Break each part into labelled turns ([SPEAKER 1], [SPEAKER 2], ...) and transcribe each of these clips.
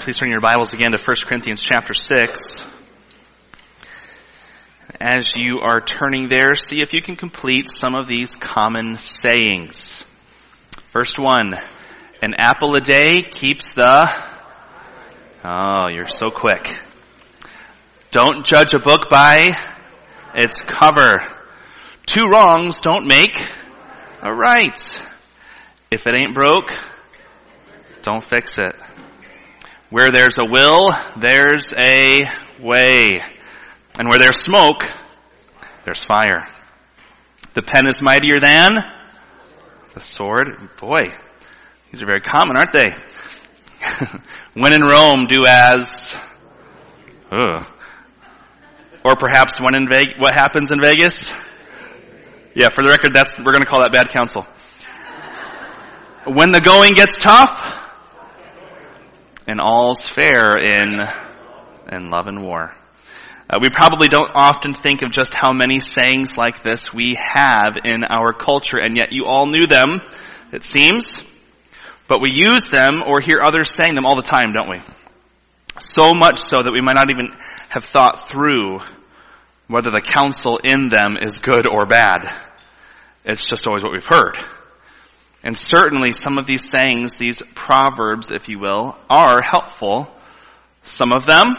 [SPEAKER 1] Please turn your Bibles again to 1 Corinthians chapter 6. As you are turning there, see if you can complete some of these common sayings. First one, an apple a day keeps the... Oh, you're so quick. Don't judge a book by its cover. Two wrongs don't make a right. If it ain't broke, don't fix it. Where there's a will, there's a way. And where there's smoke, there's fire. The pen is mightier than the sword. Boy, these are very common, aren't they? when in Rome, do as, ugh. or perhaps when in Vegas, what happens in Vegas? Yeah, for the record, that's, we're gonna call that bad counsel. When the going gets tough, and all's fair in, in love and war. Uh, we probably don't often think of just how many sayings like this we have in our culture, and yet you all knew them, it seems. But we use them or hear others saying them all the time, don't we? So much so that we might not even have thought through whether the counsel in them is good or bad. It's just always what we've heard. And certainly some of these sayings, these proverbs, if you will, are helpful. Some of them,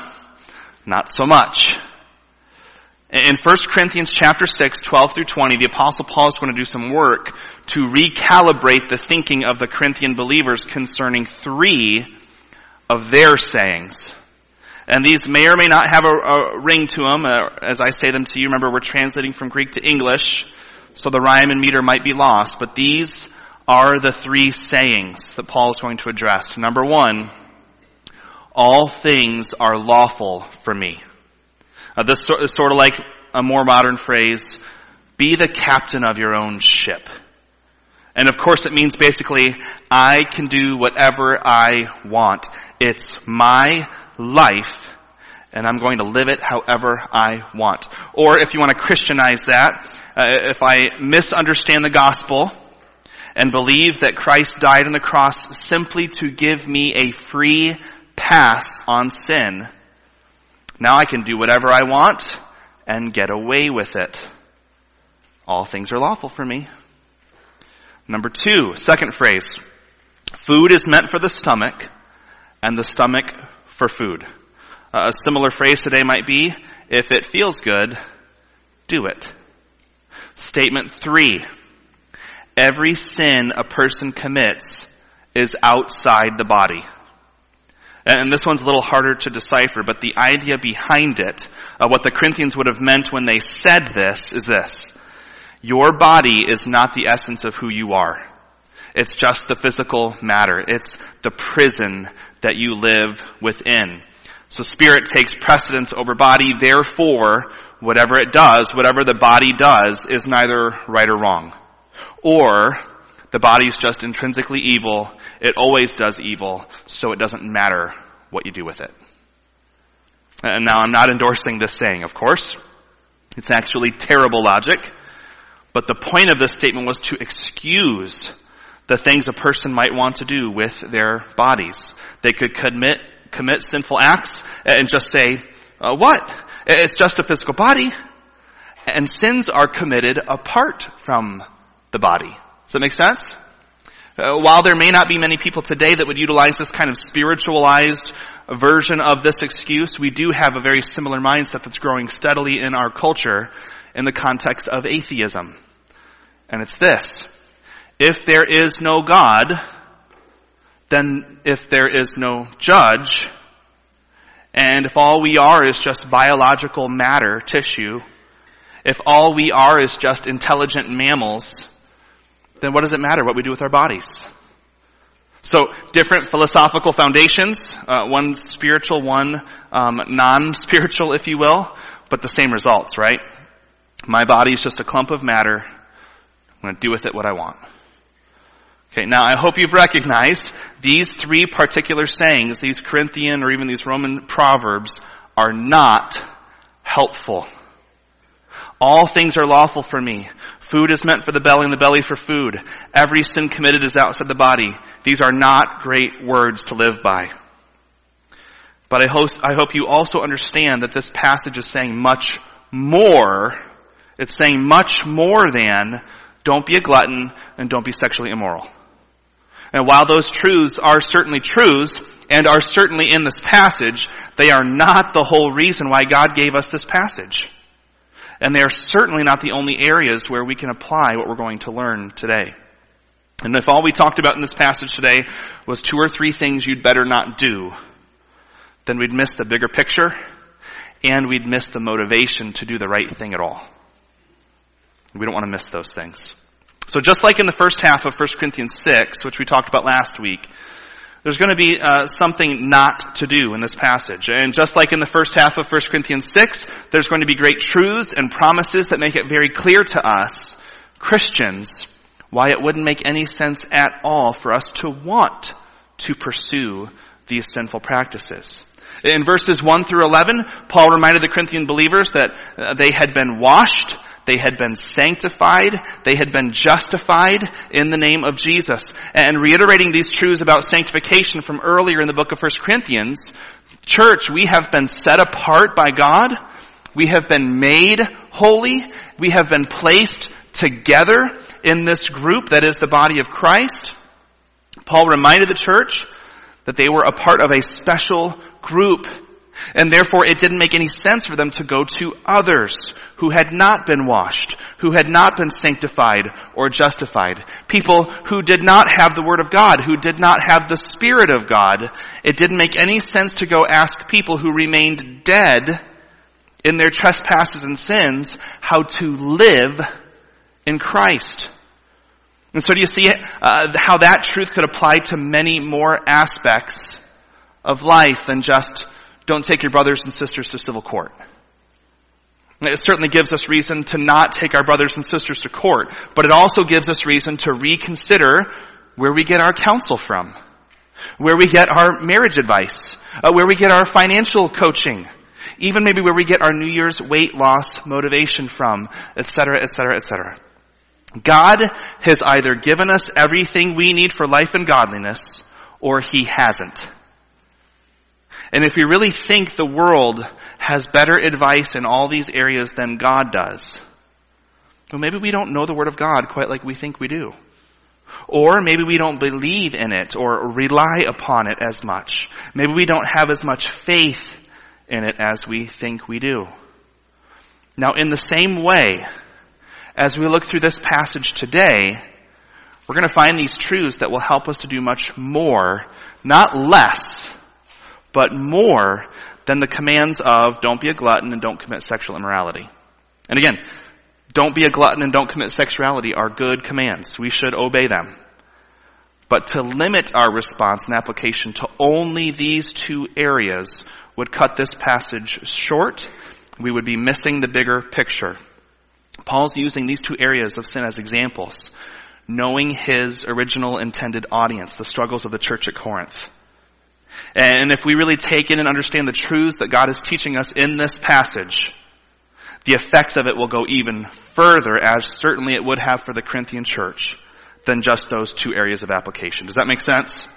[SPEAKER 1] not so much. In 1 Corinthians chapter 6, 12 through 20, the apostle Paul is going to do some work to recalibrate the thinking of the Corinthian believers concerning three of their sayings. And these may or may not have a, a ring to them, uh, as I say them to you. Remember, we're translating from Greek to English, so the rhyme and meter might be lost, but these are the three sayings that Paul is going to address. Number one, all things are lawful for me. Uh, this is sort of like a more modern phrase, be the captain of your own ship. And of course it means basically, I can do whatever I want. It's my life, and I'm going to live it however I want. Or if you want to Christianize that, uh, if I misunderstand the gospel, and believe that Christ died on the cross simply to give me a free pass on sin, now I can do whatever I want and get away with it. All things are lawful for me. Number two, second phrase. Food is meant for the stomach and the stomach for food. Uh, a similar phrase today might be, if it feels good, do it. Statement three. Every sin a person commits is outside the body. And this one's a little harder to decipher, but the idea behind it, uh, what the Corinthians would have meant when they said this, is this. Your body is not the essence of who you are. It's just the physical matter. It's the prison that you live within. So spirit takes precedence over body, therefore, whatever it does, whatever the body does, is neither right or wrong. Or the body is just intrinsically evil. It always does evil, so it doesn't matter what you do with it. And now I'm not endorsing this saying, of course. It's actually terrible logic. But the point of this statement was to excuse the things a person might want to do with their bodies. They could commit, commit sinful acts and just say, uh, what? It's just a physical body. And sins are committed apart from the body. Does that make sense? Uh, while there may not be many people today that would utilize this kind of spiritualized version of this excuse, we do have a very similar mindset that's growing steadily in our culture in the context of atheism. And it's this. If there is no God, then if there is no judge, and if all we are is just biological matter, tissue, if all we are is just intelligent mammals, then what does it matter what we do with our bodies? So different philosophical foundations, uh, one spiritual, one um, non-spiritual, if you will, but the same results, right? My body is just a clump of matter. I'm going to do with it what I want. Okay, now I hope you've recognized these three particular sayings, these Corinthian or even these Roman proverbs, are not helpful. All things are lawful for me. Food is meant for the belly and the belly for food. Every sin committed is outside the body. These are not great words to live by. But I hope, I hope you also understand that this passage is saying much more. It's saying much more than don't be a glutton and don't be sexually immoral. And while those truths are certainly truths and are certainly in this passage, they are not the whole reason why God gave us this passage. And they are certainly not the only areas where we can apply what we're going to learn today. And if all we talked about in this passage today was two or three things you'd better not do, then we'd miss the bigger picture and we'd miss the motivation to do the right thing at all. We don't want to miss those things. So just like in the first half of 1 Corinthians 6, which we talked about last week, there's going to be uh, something not to do in this passage. And just like in the first half of 1 Corinthians 6, there's going to be great truths and promises that make it very clear to us, Christians, why it wouldn't make any sense at all for us to want to pursue these sinful practices. In verses 1 through 11, Paul reminded the Corinthian believers that uh, they had been washed, they had been sanctified, they had been justified in the name of Jesus. And reiterating these truths about sanctification from earlier in the book of 1 Corinthians, church, we have been set apart by God, we have been made holy, we have been placed together in this group that is the body of Christ. Paul reminded the church that they were a part of a special group. And therefore it didn't make any sense for them to go to others who had not been washed, who had not been sanctified or justified. People who did not have the Word of God, who did not have the Spirit of God. It didn't make any sense to go ask people who remained dead in their trespasses and sins how to live in Christ. And so do you see uh, how that truth could apply to many more aspects of life than just don't take your brothers and sisters to civil court. It certainly gives us reason to not take our brothers and sisters to court, but it also gives us reason to reconsider where we get our counsel from, where we get our marriage advice, uh, where we get our financial coaching, even maybe where we get our New Year's weight loss motivation from, etc., etc., etc. God has either given us everything we need for life and godliness, or He hasn't. And if we really think the world has better advice in all these areas than God does, well, maybe we don't know the Word of God quite like we think we do. Or maybe we don't believe in it or rely upon it as much. Maybe we don't have as much faith in it as we think we do. Now, in the same way, as we look through this passage today, we're going to find these truths that will help us to do much more, not less, but more than the commands of don't be a glutton and don't commit sexual immorality. And again, don't be a glutton and don't commit sexuality are good commands. We should obey them. But to limit our response and application to only these two areas would cut this passage short. We would be missing the bigger picture. Paul's using these two areas of sin as examples, knowing his original intended audience, the struggles of the church at Corinth. And if we really take in and understand the truths that God is teaching us in this passage, the effects of it will go even further, as certainly it would have for the Corinthian church, than just those two areas of application. Does that make sense?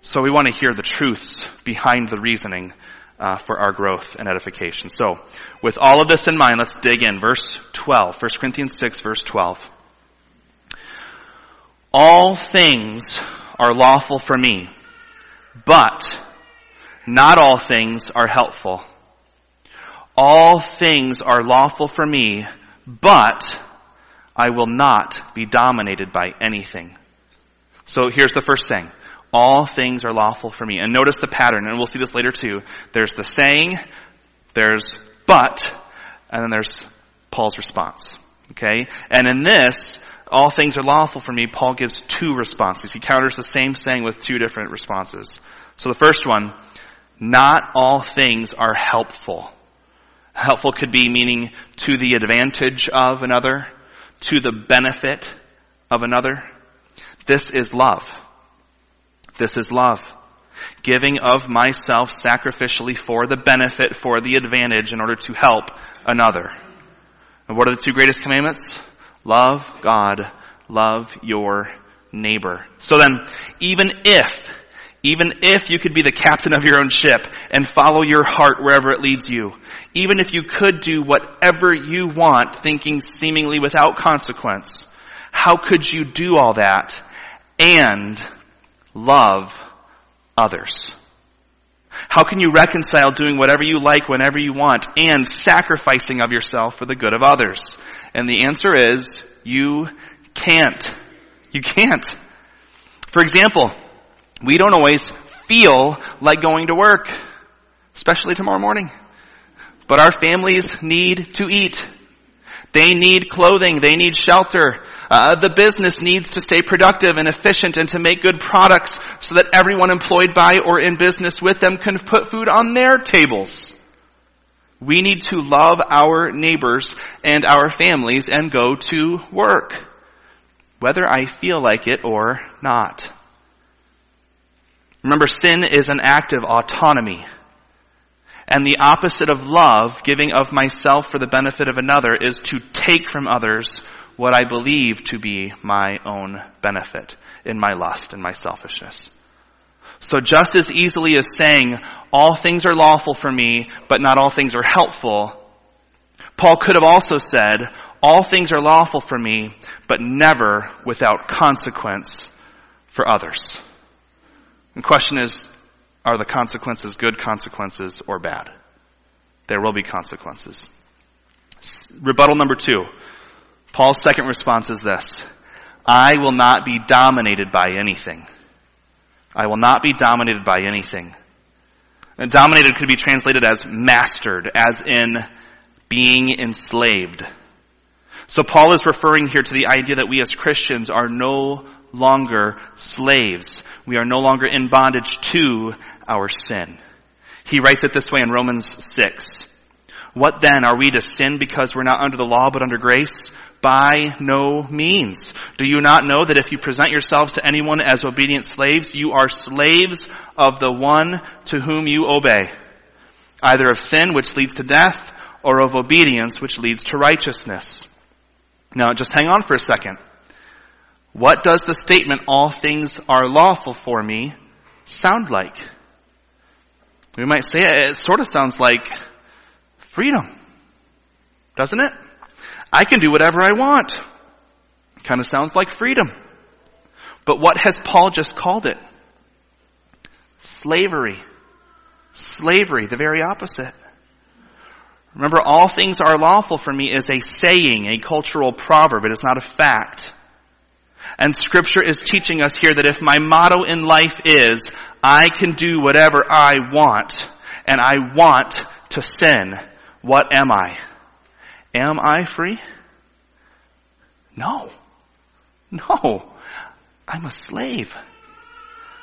[SPEAKER 1] So we want to hear the truths behind the reasoning uh, for our growth and edification. So, with all of this in mind, let's dig in. Verse 12, 1 Corinthians 6, verse 12. All things are lawful for me but not all things are helpful. All things are lawful for me, but I will not be dominated by anything. So here's the first thing. All things are lawful for me. And notice the pattern, and we'll see this later too. There's the saying, there's but, and then there's Paul's response. Okay? And in this, all things are lawful for me, Paul gives two responses. He counters the same saying with two different responses. So the first one, not all things are helpful. Helpful could be meaning to the advantage of another, to the benefit of another. This is love. This is love. Giving of myself sacrificially for the benefit, for the advantage in order to help another. And what are the two greatest commandments? Love God, love your neighbor. So then, even if, Even if you could be the captain of your own ship and follow your heart wherever it leads you. Even if you could do whatever you want, thinking seemingly without consequence. How could you do all that and love others? How can you reconcile doing whatever you like whenever you want and sacrificing of yourself for the good of others? And the answer is, you can't. You can't. For example, we don't always feel like going to work, especially tomorrow morning. But our families need to eat. They need clothing. They need shelter. Uh, the business needs to stay productive and efficient and to make good products so that everyone employed by or in business with them can put food on their tables. We need to love our neighbors and our families and go to work, whether I feel like it or not. Remember, sin is an act of autonomy. And the opposite of love, giving of myself for the benefit of another, is to take from others what I believe to be my own benefit in my lust and my selfishness. So just as easily as saying, all things are lawful for me, but not all things are helpful, Paul could have also said, all things are lawful for me, but never without consequence for others. The question is, are the consequences good consequences or bad? There will be consequences. Rebuttal number two. Paul's second response is this. I will not be dominated by anything. I will not be dominated by anything. And dominated could be translated as mastered, as in being enslaved. So Paul is referring here to the idea that we as Christians are no longer slaves. We are no longer in bondage to our sin. He writes it this way in Romans 6. What then? Are we to sin because we're not under the law but under grace? By no means. Do you not know that if you present yourselves to anyone as obedient slaves, you are slaves of the one to whom you obey? Either of sin, which leads to death, or of obedience, which leads to righteousness. Now, just hang on for a second. What does the statement, all things are lawful for me, sound like? We might say it, it sort of sounds like freedom. Doesn't it? I can do whatever I want. Kind of sounds like freedom. But what has Paul just called it? Slavery. Slavery, the very opposite. Remember, all things are lawful for me is a saying, a cultural proverb. It is not a fact. And scripture is teaching us here that if my motto in life is, I can do whatever I want, and I want to sin, what am I? Am I free? No. No. I'm a slave.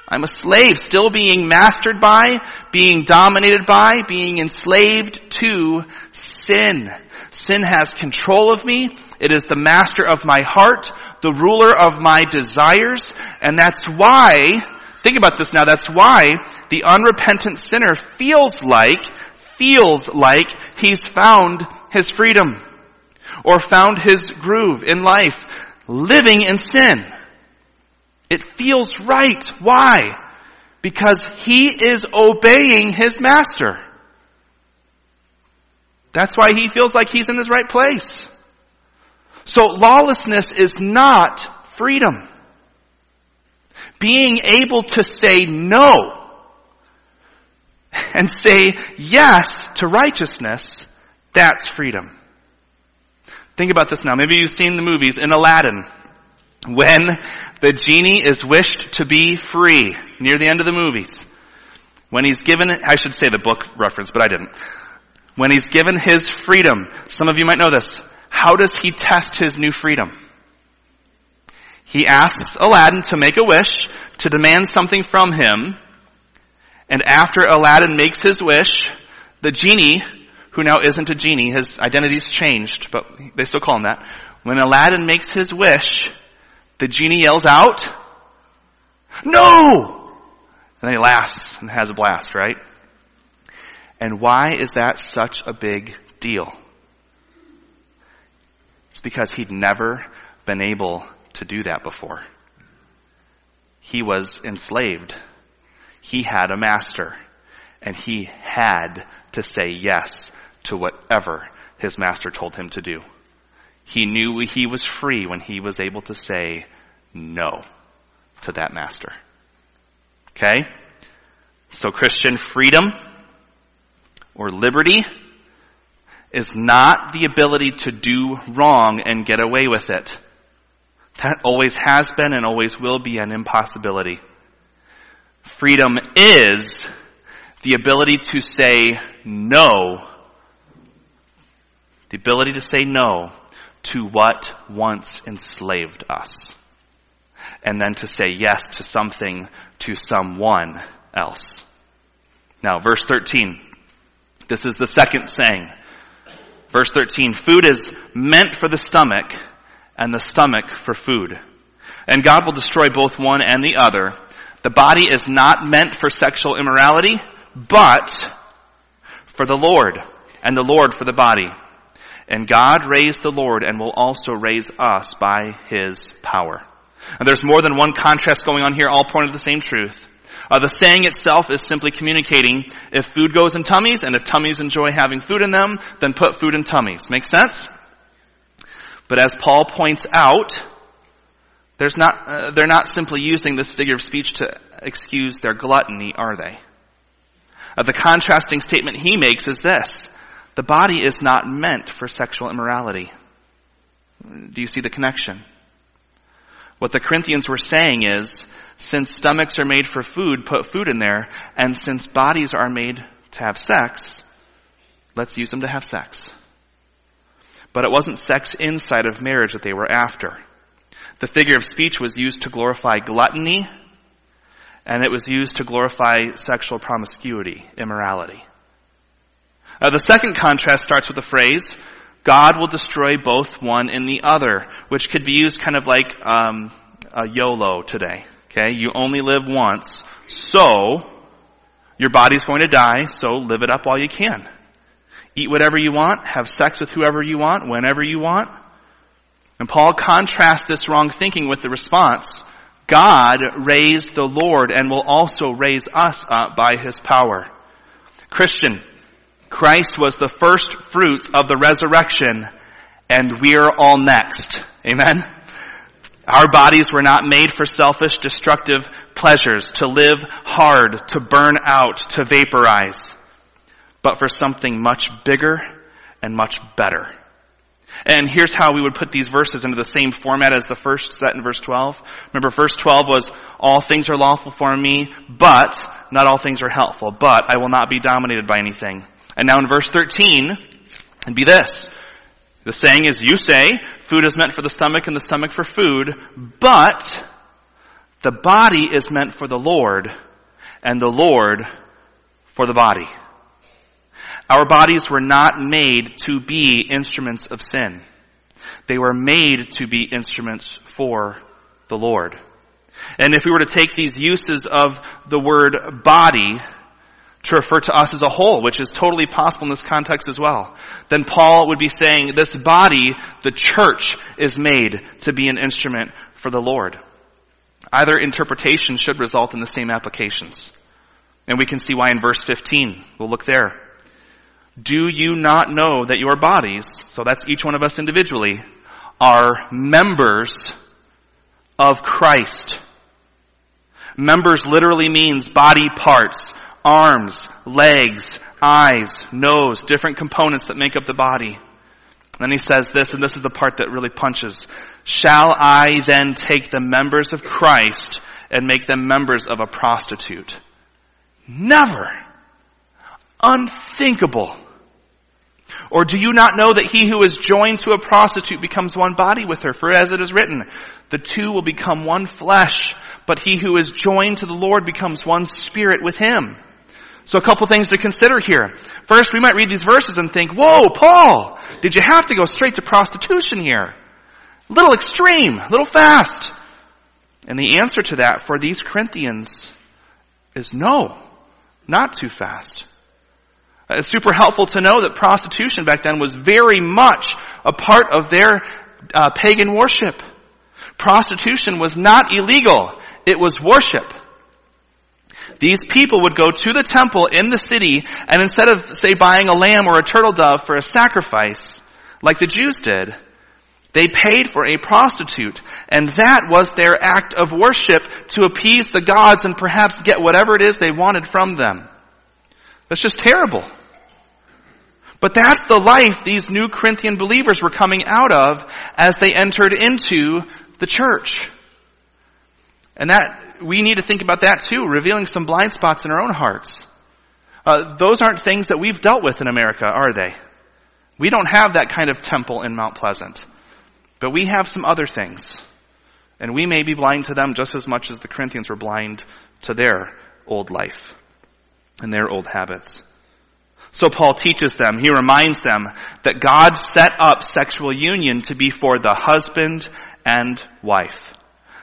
[SPEAKER 1] I'm a slave, still being mastered by, being dominated by, being enslaved to sin. Sin has control of me. It is the master of my heart, the ruler of my desires, and that's why, think about this now, that's why the unrepentant sinner feels like, feels like he's found his freedom, or found his groove in life, living in sin. It feels right. Why? Because he is obeying his master. That's why he feels like he's in his right place. So lawlessness is not freedom. Being able to say no and say yes to righteousness, that's freedom. Think about this now. Maybe you've seen the movies in Aladdin. When the genie is wished to be free near the end of the movies. When he's given, I should say the book reference, but I didn't. When he's given his freedom, some of you might know this, how does he test his new freedom? He asks Aladdin to make a wish, to demand something from him, and after Aladdin makes his wish, the genie, who now isn't a genie, his identity's changed, but they still call him that. When Aladdin makes his wish, the genie yells out, No! And then he laughs and has a blast, right? And why is that such a big deal? It's because he'd never been able to do that before. He was enslaved. He had a master and he had to say yes to whatever his master told him to do. He knew he was free when he was able to say no to that master. Okay? So Christian freedom or liberty is not the ability to do wrong and get away with it. That always has been and always will be an impossibility. Freedom is the ability to say no, the ability to say no to what once enslaved us. And then to say yes to something, to someone else. Now, verse 13. This is the second saying. Verse 13. Food is meant for the stomach, and the stomach for food. And God will destroy both one and the other. The body is not meant for sexual immorality, but for the Lord, and the Lord for the body. And God raised the Lord and will also raise us by His power. And there's more than one contrast going on here, all pointing to the same truth. Uh, the saying itself is simply communicating if food goes in tummies and if tummies enjoy having food in them, then put food in tummies. Make sense? But as Paul points out, there's not, uh, they're not simply using this figure of speech to excuse their gluttony, are they? Uh, the contrasting statement he makes is this. The body is not meant for sexual immorality. Do you see the connection? What the Corinthians were saying is, since stomachs are made for food, put food in there, and since bodies are made to have sex, let's use them to have sex. But it wasn't sex inside of marriage that they were after. The figure of speech was used to glorify gluttony, and it was used to glorify sexual promiscuity, immorality. Uh, the second contrast starts with the phrase, God will destroy both one and the other, which could be used kind of like um, a YOLO today. Okay, you only live once, so your body's going to die, so live it up while you can. Eat whatever you want, have sex with whoever you want, whenever you want. And Paul contrasts this wrong thinking with the response, God raised the Lord and will also raise us up by his power. Christian, Christ was the first fruits of the resurrection and we're all next. Amen? Our bodies were not made for selfish, destructive pleasures, to live hard, to burn out, to vaporize, but for something much bigger and much better. And here's how we would put these verses into the same format as the first set in verse 12. Remember, verse 12 was, all things are lawful for me, but not all things are helpful, but I will not be dominated by anything. And now in verse 13, it'd be this. The saying is, you say, food is meant for the stomach and the stomach for food, but the body is meant for the Lord and the Lord for the body. Our bodies were not made to be instruments of sin. They were made to be instruments for the Lord. And if we were to take these uses of the word body to refer to us as a whole, which is totally possible in this context as well, then Paul would be saying this body, the church, is made to be an instrument for the Lord. Either interpretation should result in the same applications. And we can see why in verse 15. We'll look there. Do you not know that your bodies, so that's each one of us individually, are members of Christ? Members literally means body parts arms, legs, eyes, nose, different components that make up the body. Then he says this, and this is the part that really punches. Shall I then take the members of Christ and make them members of a prostitute? Never. Unthinkable. Or do you not know that he who is joined to a prostitute becomes one body with her? For as it is written, the two will become one flesh, but he who is joined to the Lord becomes one spirit with him. So a couple things to consider here. First, we might read these verses and think, whoa, Paul, did you have to go straight to prostitution here? A little extreme, a little fast. And the answer to that for these Corinthians is no, not too fast. It's super helpful to know that prostitution back then was very much a part of their uh, pagan worship. Prostitution was not illegal. It was worship. These people would go to the temple in the city and instead of, say, buying a lamb or a turtle dove for a sacrifice, like the Jews did, they paid for a prostitute, and that was their act of worship to appease the gods and perhaps get whatever it is they wanted from them. That's just terrible. But that's the life these new Corinthian believers were coming out of as they entered into the church. And that, we need to think about that too, revealing some blind spots in our own hearts. Uh, those aren't things that we've dealt with in America, are they? We don't have that kind of temple in Mount Pleasant. But we have some other things. And we may be blind to them just as much as the Corinthians were blind to their old life and their old habits. So Paul teaches them, he reminds them that God set up sexual union to be for the husband and wife.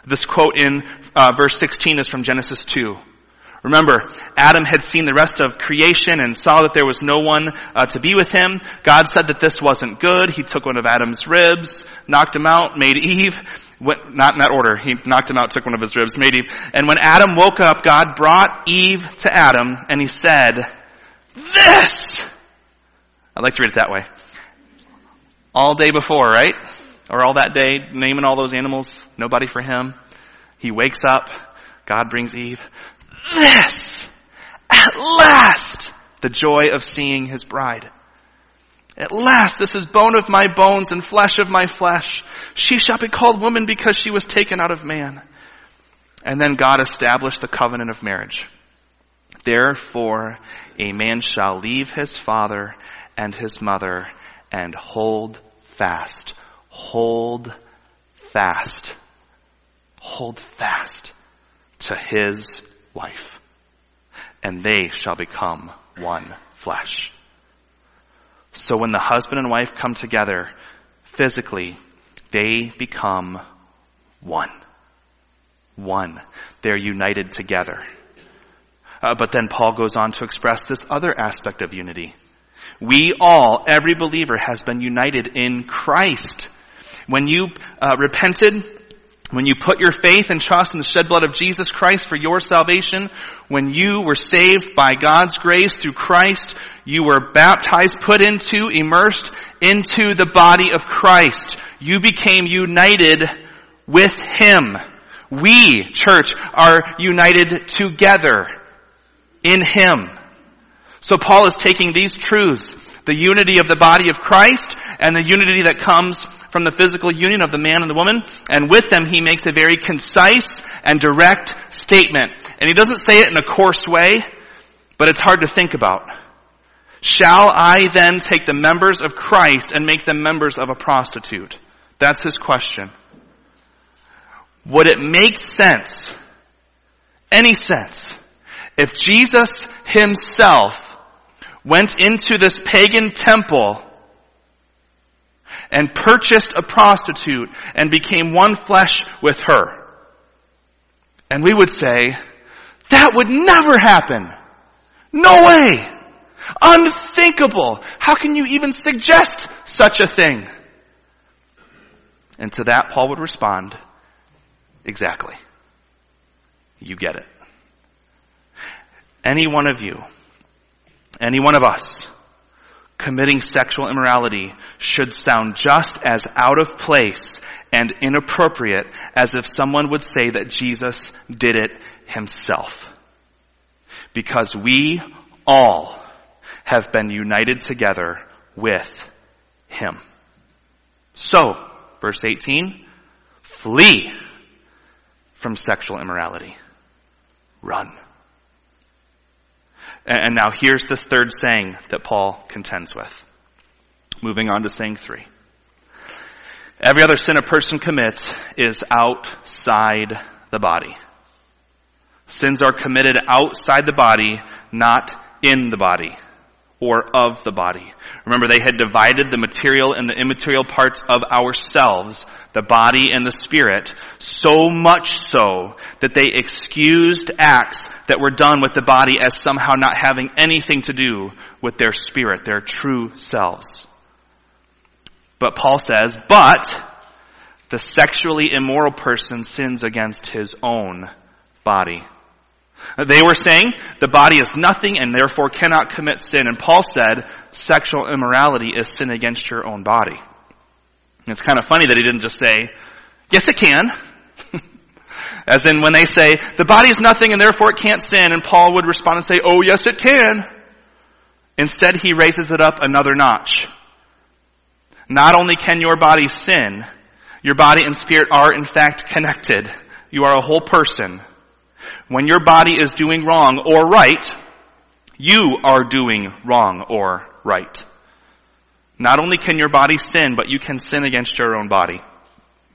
[SPEAKER 1] This quote in uh, verse 16 is from Genesis 2. Remember, Adam had seen the rest of creation and saw that there was no one uh, to be with him. God said that this wasn't good. He took one of Adam's ribs, knocked him out, made Eve. Went, not in that order. He knocked him out, took one of his ribs, made Eve. And when Adam woke up, God brought Eve to Adam and he said, this! I'd like to read it that way. All day before, right? Or all that day, naming all those animals, nobody for him. He wakes up, God brings Eve. This! At last! The joy of seeing his bride. At last, this is bone of my bones and flesh of my flesh. She shall be called woman because she was taken out of man. And then God established the covenant of marriage. Therefore, a man shall leave his father and his mother and hold fast. Hold fast. Hold fast to his wife. And they shall become one flesh. So when the husband and wife come together physically, they become one. One. They're united together. Uh, but then Paul goes on to express this other aspect of unity. We all, every believer has been united in Christ. When you uh, repented, when you put your faith and trust in the shed blood of Jesus Christ for your salvation, when you were saved by God's grace through Christ, you were baptized, put into, immersed into the body of Christ. You became united with Him. We, church, are united together in Him. So Paul is taking these truths, the unity of the body of Christ and the unity that comes from the physical union of the man and the woman, and with them he makes a very concise and direct statement. And he doesn't say it in a coarse way, but it's hard to think about. Shall I then take the members of Christ and make them members of a prostitute? That's his question. Would it make sense, any sense, if Jesus himself went into this pagan temple and purchased a prostitute and became one flesh with her. And we would say, that would never happen. No way. Unthinkable. How can you even suggest such a thing? And to that, Paul would respond, exactly. You get it. Any one of you, any one of us, committing sexual immorality should sound just as out of place and inappropriate as if someone would say that Jesus did it himself. Because we all have been united together with him. So, verse 18, flee from sexual immorality. Run. And now here's the third saying that Paul contends with. Moving on to saying three. Every other sin a person commits is outside the body. Sins are committed outside the body, not in the body or of the body. Remember, they had divided the material and the immaterial parts of ourselves, the body and the spirit, so much so that they excused acts that were done with the body as somehow not having anything to do with their spirit, their true selves. But Paul says, but the sexually immoral person sins against his own body. They were saying the body is nothing and therefore cannot commit sin. And Paul said sexual immorality is sin against your own body. And it's kind of funny that he didn't just say, yes it can. As in when they say, the body is nothing and therefore it can't sin, and Paul would respond and say, oh yes it can. Instead he raises it up another notch. Not only can your body sin, your body and spirit are in fact connected. You are a whole person. When your body is doing wrong or right, you are doing wrong or right. Not only can your body sin, but you can sin against your own body.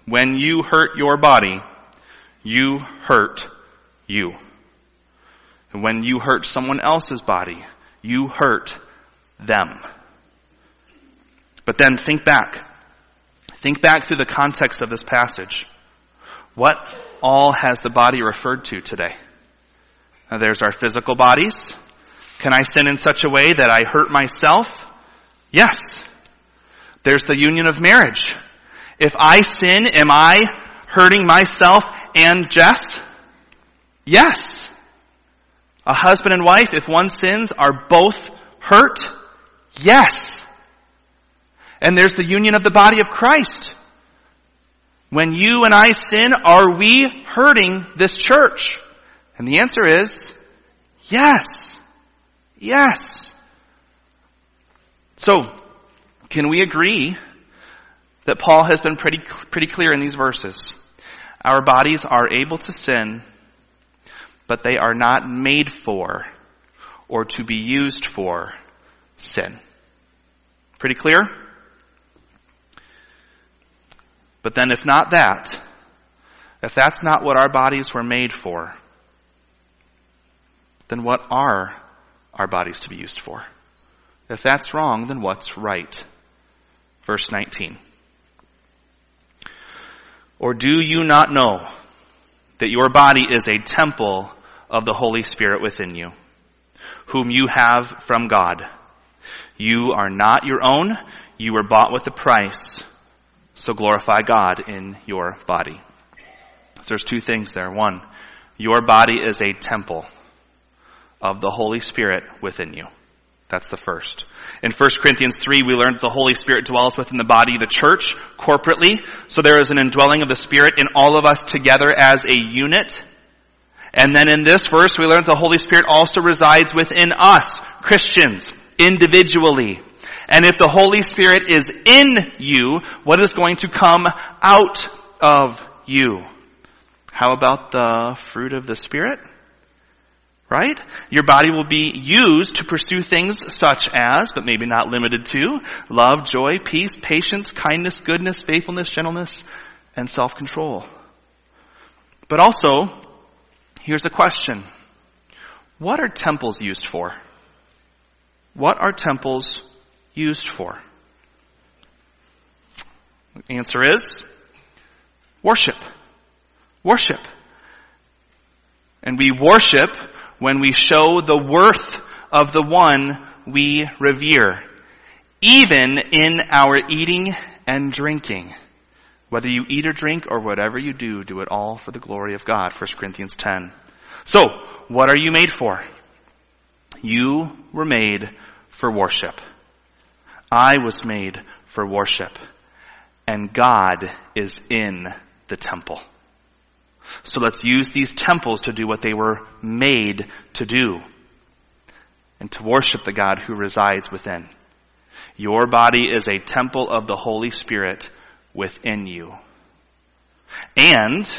[SPEAKER 1] When you hurt your body, you hurt you. And when you hurt someone else's body, you hurt them. But then think back. Think back through the context of this passage. What all has the body referred to today? Now, there's our physical bodies. Can I sin in such a way that I hurt myself? Yes. There's the union of marriage. If I sin, am I hurting myself and Jess? Yes. A husband and wife, if one sins, are both hurt? Yes. And there's the union of the body of Christ. When you and I sin, are we hurting this church? And the answer is yes. Yes. So, can we agree that Paul has been pretty, pretty clear in these verses? Our bodies are able to sin, but they are not made for or to be used for sin. Pretty clear? But then if not that, if that's not what our bodies were made for, then what are our bodies to be used for? If that's wrong, then what's right? Verse 19. Or do you not know that your body is a temple of the Holy Spirit within you, whom you have from God? You are not your own. You were bought with a price. So glorify God in your body. So there's two things there. One, your body is a temple of the Holy Spirit within you. That's the first. In 1 Corinthians 3, we learned the Holy Spirit dwells within the body the church corporately. So there is an indwelling of the Spirit in all of us together as a unit. And then in this verse, we learned the Holy Spirit also resides within us, Christians, individually. And if the Holy Spirit is in you, what is going to come out of you? How about the fruit of the Spirit? Right? Your body will be used to pursue things such as, but maybe not limited to, love, joy, peace, patience, kindness, goodness, faithfulness, gentleness, and self-control. But also, here's a question. What are temples used for? What are temples used for? The answer is worship. Worship. And we worship when we show the worth of the one we revere, even in our eating and drinking. Whether you eat or drink or whatever you do, do it all for the glory of God. 1 Corinthians 10. So, what are you made for? You were made for worship. I was made for worship. And God is in the temple. So let's use these temples to do what they were made to do. And to worship the God who resides within. Your body is a temple of the Holy Spirit within you. And,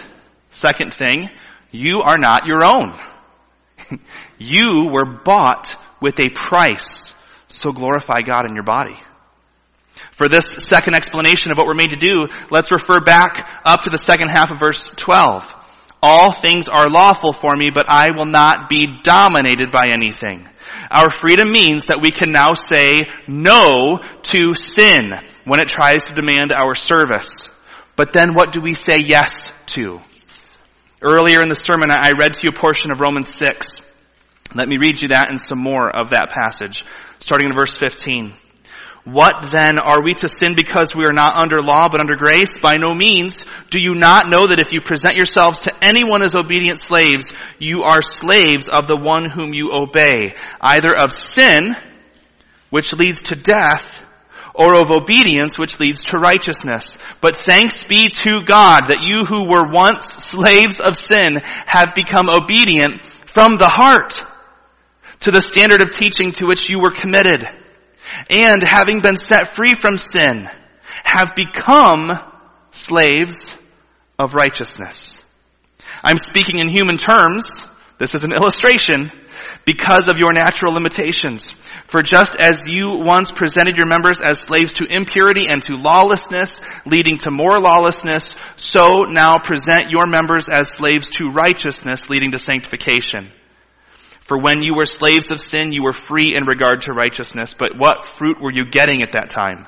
[SPEAKER 1] second thing, you are not your own. you were bought with a price. So glorify God in your body. For this second explanation of what we're made to do, let's refer back up to the second half of verse 12. All things are lawful for me, but I will not be dominated by anything. Our freedom means that we can now say no to sin when it tries to demand our service. But then what do we say yes to? Earlier in the sermon, I read to you a portion of Romans 6. Let me read you that and some more of that passage starting in verse 15. What then? Are we to sin because we are not under law but under grace? By no means. Do you not know that if you present yourselves to anyone as obedient slaves, you are slaves of the one whom you obey, either of sin, which leads to death, or of obedience, which leads to righteousness. But thanks be to God that you who were once slaves of sin have become obedient from the heart to the standard of teaching to which you were committed. And having been set free from sin, have become slaves of righteousness. I'm speaking in human terms. This is an illustration because of your natural limitations. For just as you once presented your members as slaves to impurity and to lawlessness, leading to more lawlessness, so now present your members as slaves to righteousness, leading to sanctification. For when you were slaves of sin, you were free in regard to righteousness. But what fruit were you getting at that time?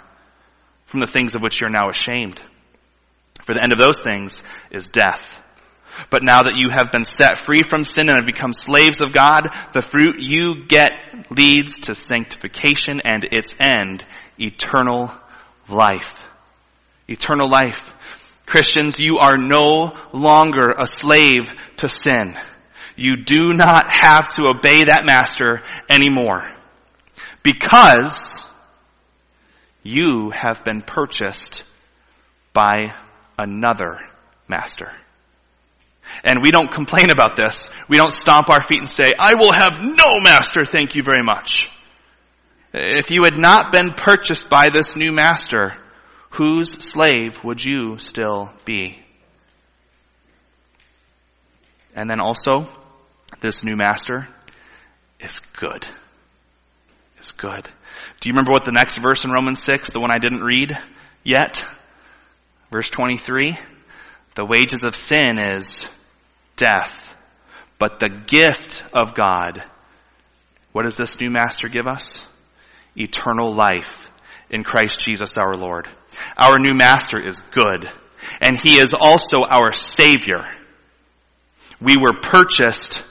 [SPEAKER 1] From the things of which you're now ashamed. For the end of those things is death. But now that you have been set free from sin and have become slaves of God, the fruit you get leads to sanctification and its end, eternal life. Eternal life. Christians, you are no longer a slave to sin. You do not have to obey that master anymore. Because you have been purchased by another master. And we don't complain about this. We don't stomp our feet and say, I will have no master, thank you very much. If you had not been purchased by this new master, whose slave would you still be? And then also, this new master is good. Is good. Do you remember what the next verse in Romans 6, the one I didn't read yet? Verse 23. The wages of sin is death, but the gift of God, what does this new master give us? Eternal life in Christ Jesus our Lord. Our new master is good, and he is also our savior. We were purchased,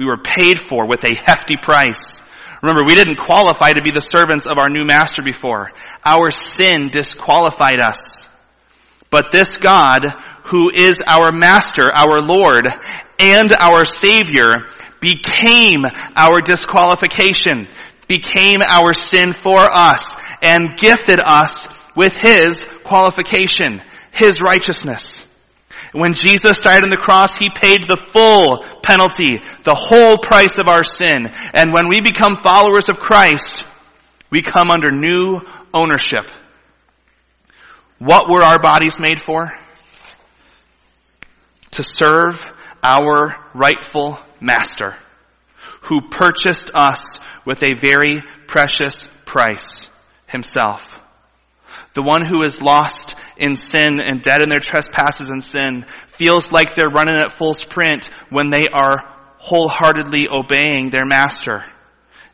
[SPEAKER 1] we were paid for with a hefty price. Remember, we didn't qualify to be the servants of our new master before. Our sin disqualified us. But this God who is our master, our Lord, and our Savior, became our disqualification, became our sin for us, and gifted us with His qualification, His righteousness. When Jesus died on the cross, He paid the full penalty, the whole price of our sin. And when we become followers of Christ, we come under new ownership. What were our bodies made for? to serve our rightful master who purchased us with a very precious price himself. The one who is lost in sin and dead in their trespasses and sin feels like they're running at full sprint when they are wholeheartedly obeying their master.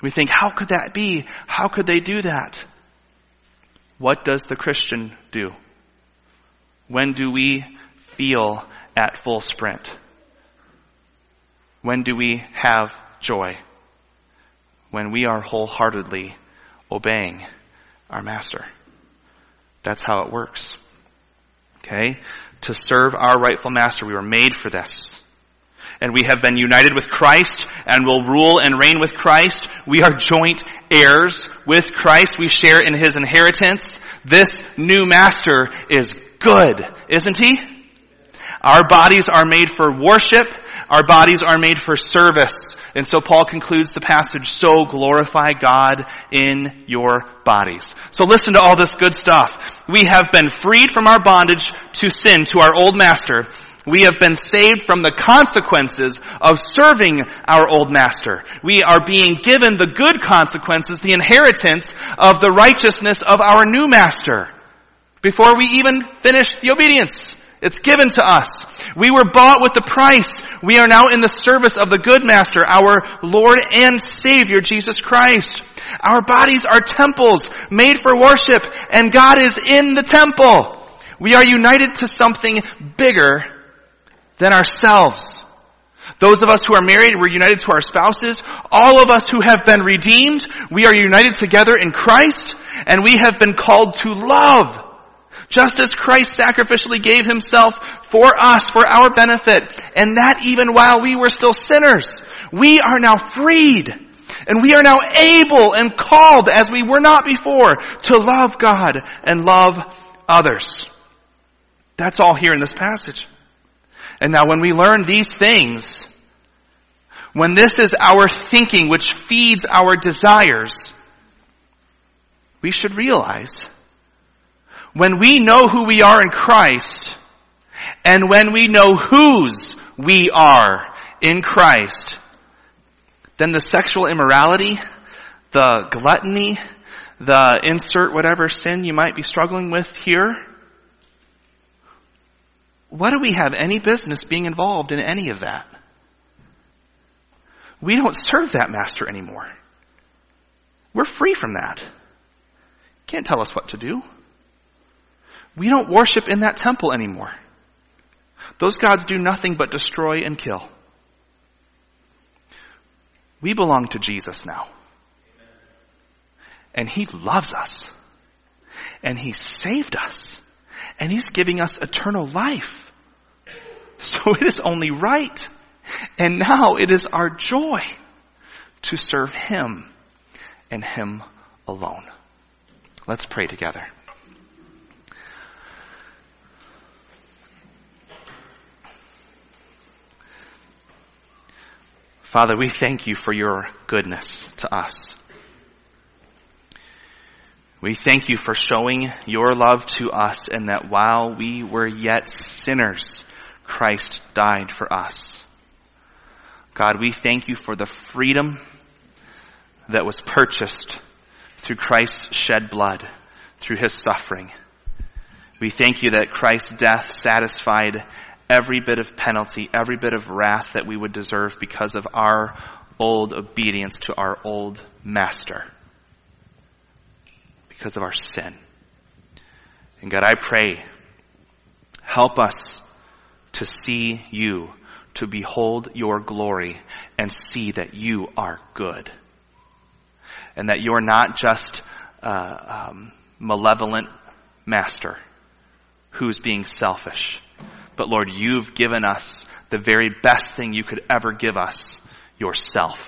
[SPEAKER 1] We think, how could that be? How could they do that? What does the Christian do? When do we feel at full sprint? When do we have joy? When we are wholeheartedly obeying our master. That's how it works. Okay? To serve our rightful master, we were made for this. And we have been united with Christ and will rule and reign with Christ. We are joint heirs with Christ. We share in his inheritance. This new master is good, isn't he? Our bodies are made for worship. Our bodies are made for service. And so Paul concludes the passage, so glorify God in your bodies. So listen to all this good stuff. We have been freed from our bondage to sin, to our old master. We have been saved from the consequences of serving our old master. We are being given the good consequences, the inheritance of the righteousness of our new master before we even finish the obedience. It's given to us. We were bought with the price. We are now in the service of the good master, our Lord and Savior, Jesus Christ. Our bodies are temples made for worship and God is in the temple. We are united to something bigger than ourselves. Those of us who are married, we're united to our spouses. All of us who have been redeemed, we are united together in Christ. And we have been called to love. Just as Christ sacrificially gave himself for us, for our benefit. And that even while we were still sinners. We are now freed. And we are now able and called as we were not before to love God and love others. That's all here in this passage. And now when we learn these things, when this is our thinking which feeds our desires, we should realize when we know who we are in Christ and when we know whose we are in Christ, then the sexual immorality, the gluttony, the insert whatever sin you might be struggling with here, what do we have any business being involved in any of that? We don't serve that master anymore. We're free from that. Can't tell us what to do. We don't worship in that temple anymore. Those gods do nothing but destroy and kill. We belong to Jesus now. And He loves us. And He saved us. And He's giving us eternal life. So it is only right. And now it is our joy to serve Him and Him alone. Let's pray together. Father, we thank you for your goodness to us. We thank you for showing your love to us and that while we were yet sinners, Christ died for us. God, we thank you for the freedom that was purchased through Christ's shed blood, through his suffering. We thank you that Christ's death satisfied every bit of penalty, every bit of wrath that we would deserve because of our old obedience to our old master, because of our sin. And God, I pray, help us to see you, to behold your glory, and see that you are good. And that you're not just a um, malevolent master who's being selfish but Lord, you've given us the very best thing you could ever give us, yourself.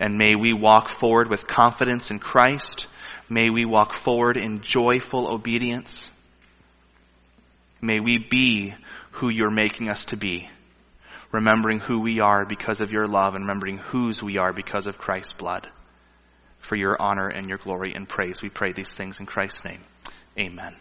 [SPEAKER 1] And may we walk forward with confidence in Christ. May we walk forward in joyful obedience. May we be who you're making us to be, remembering who we are because of your love and remembering whose we are because of Christ's blood. For your honor and your glory and praise, we pray these things in Christ's name. Amen.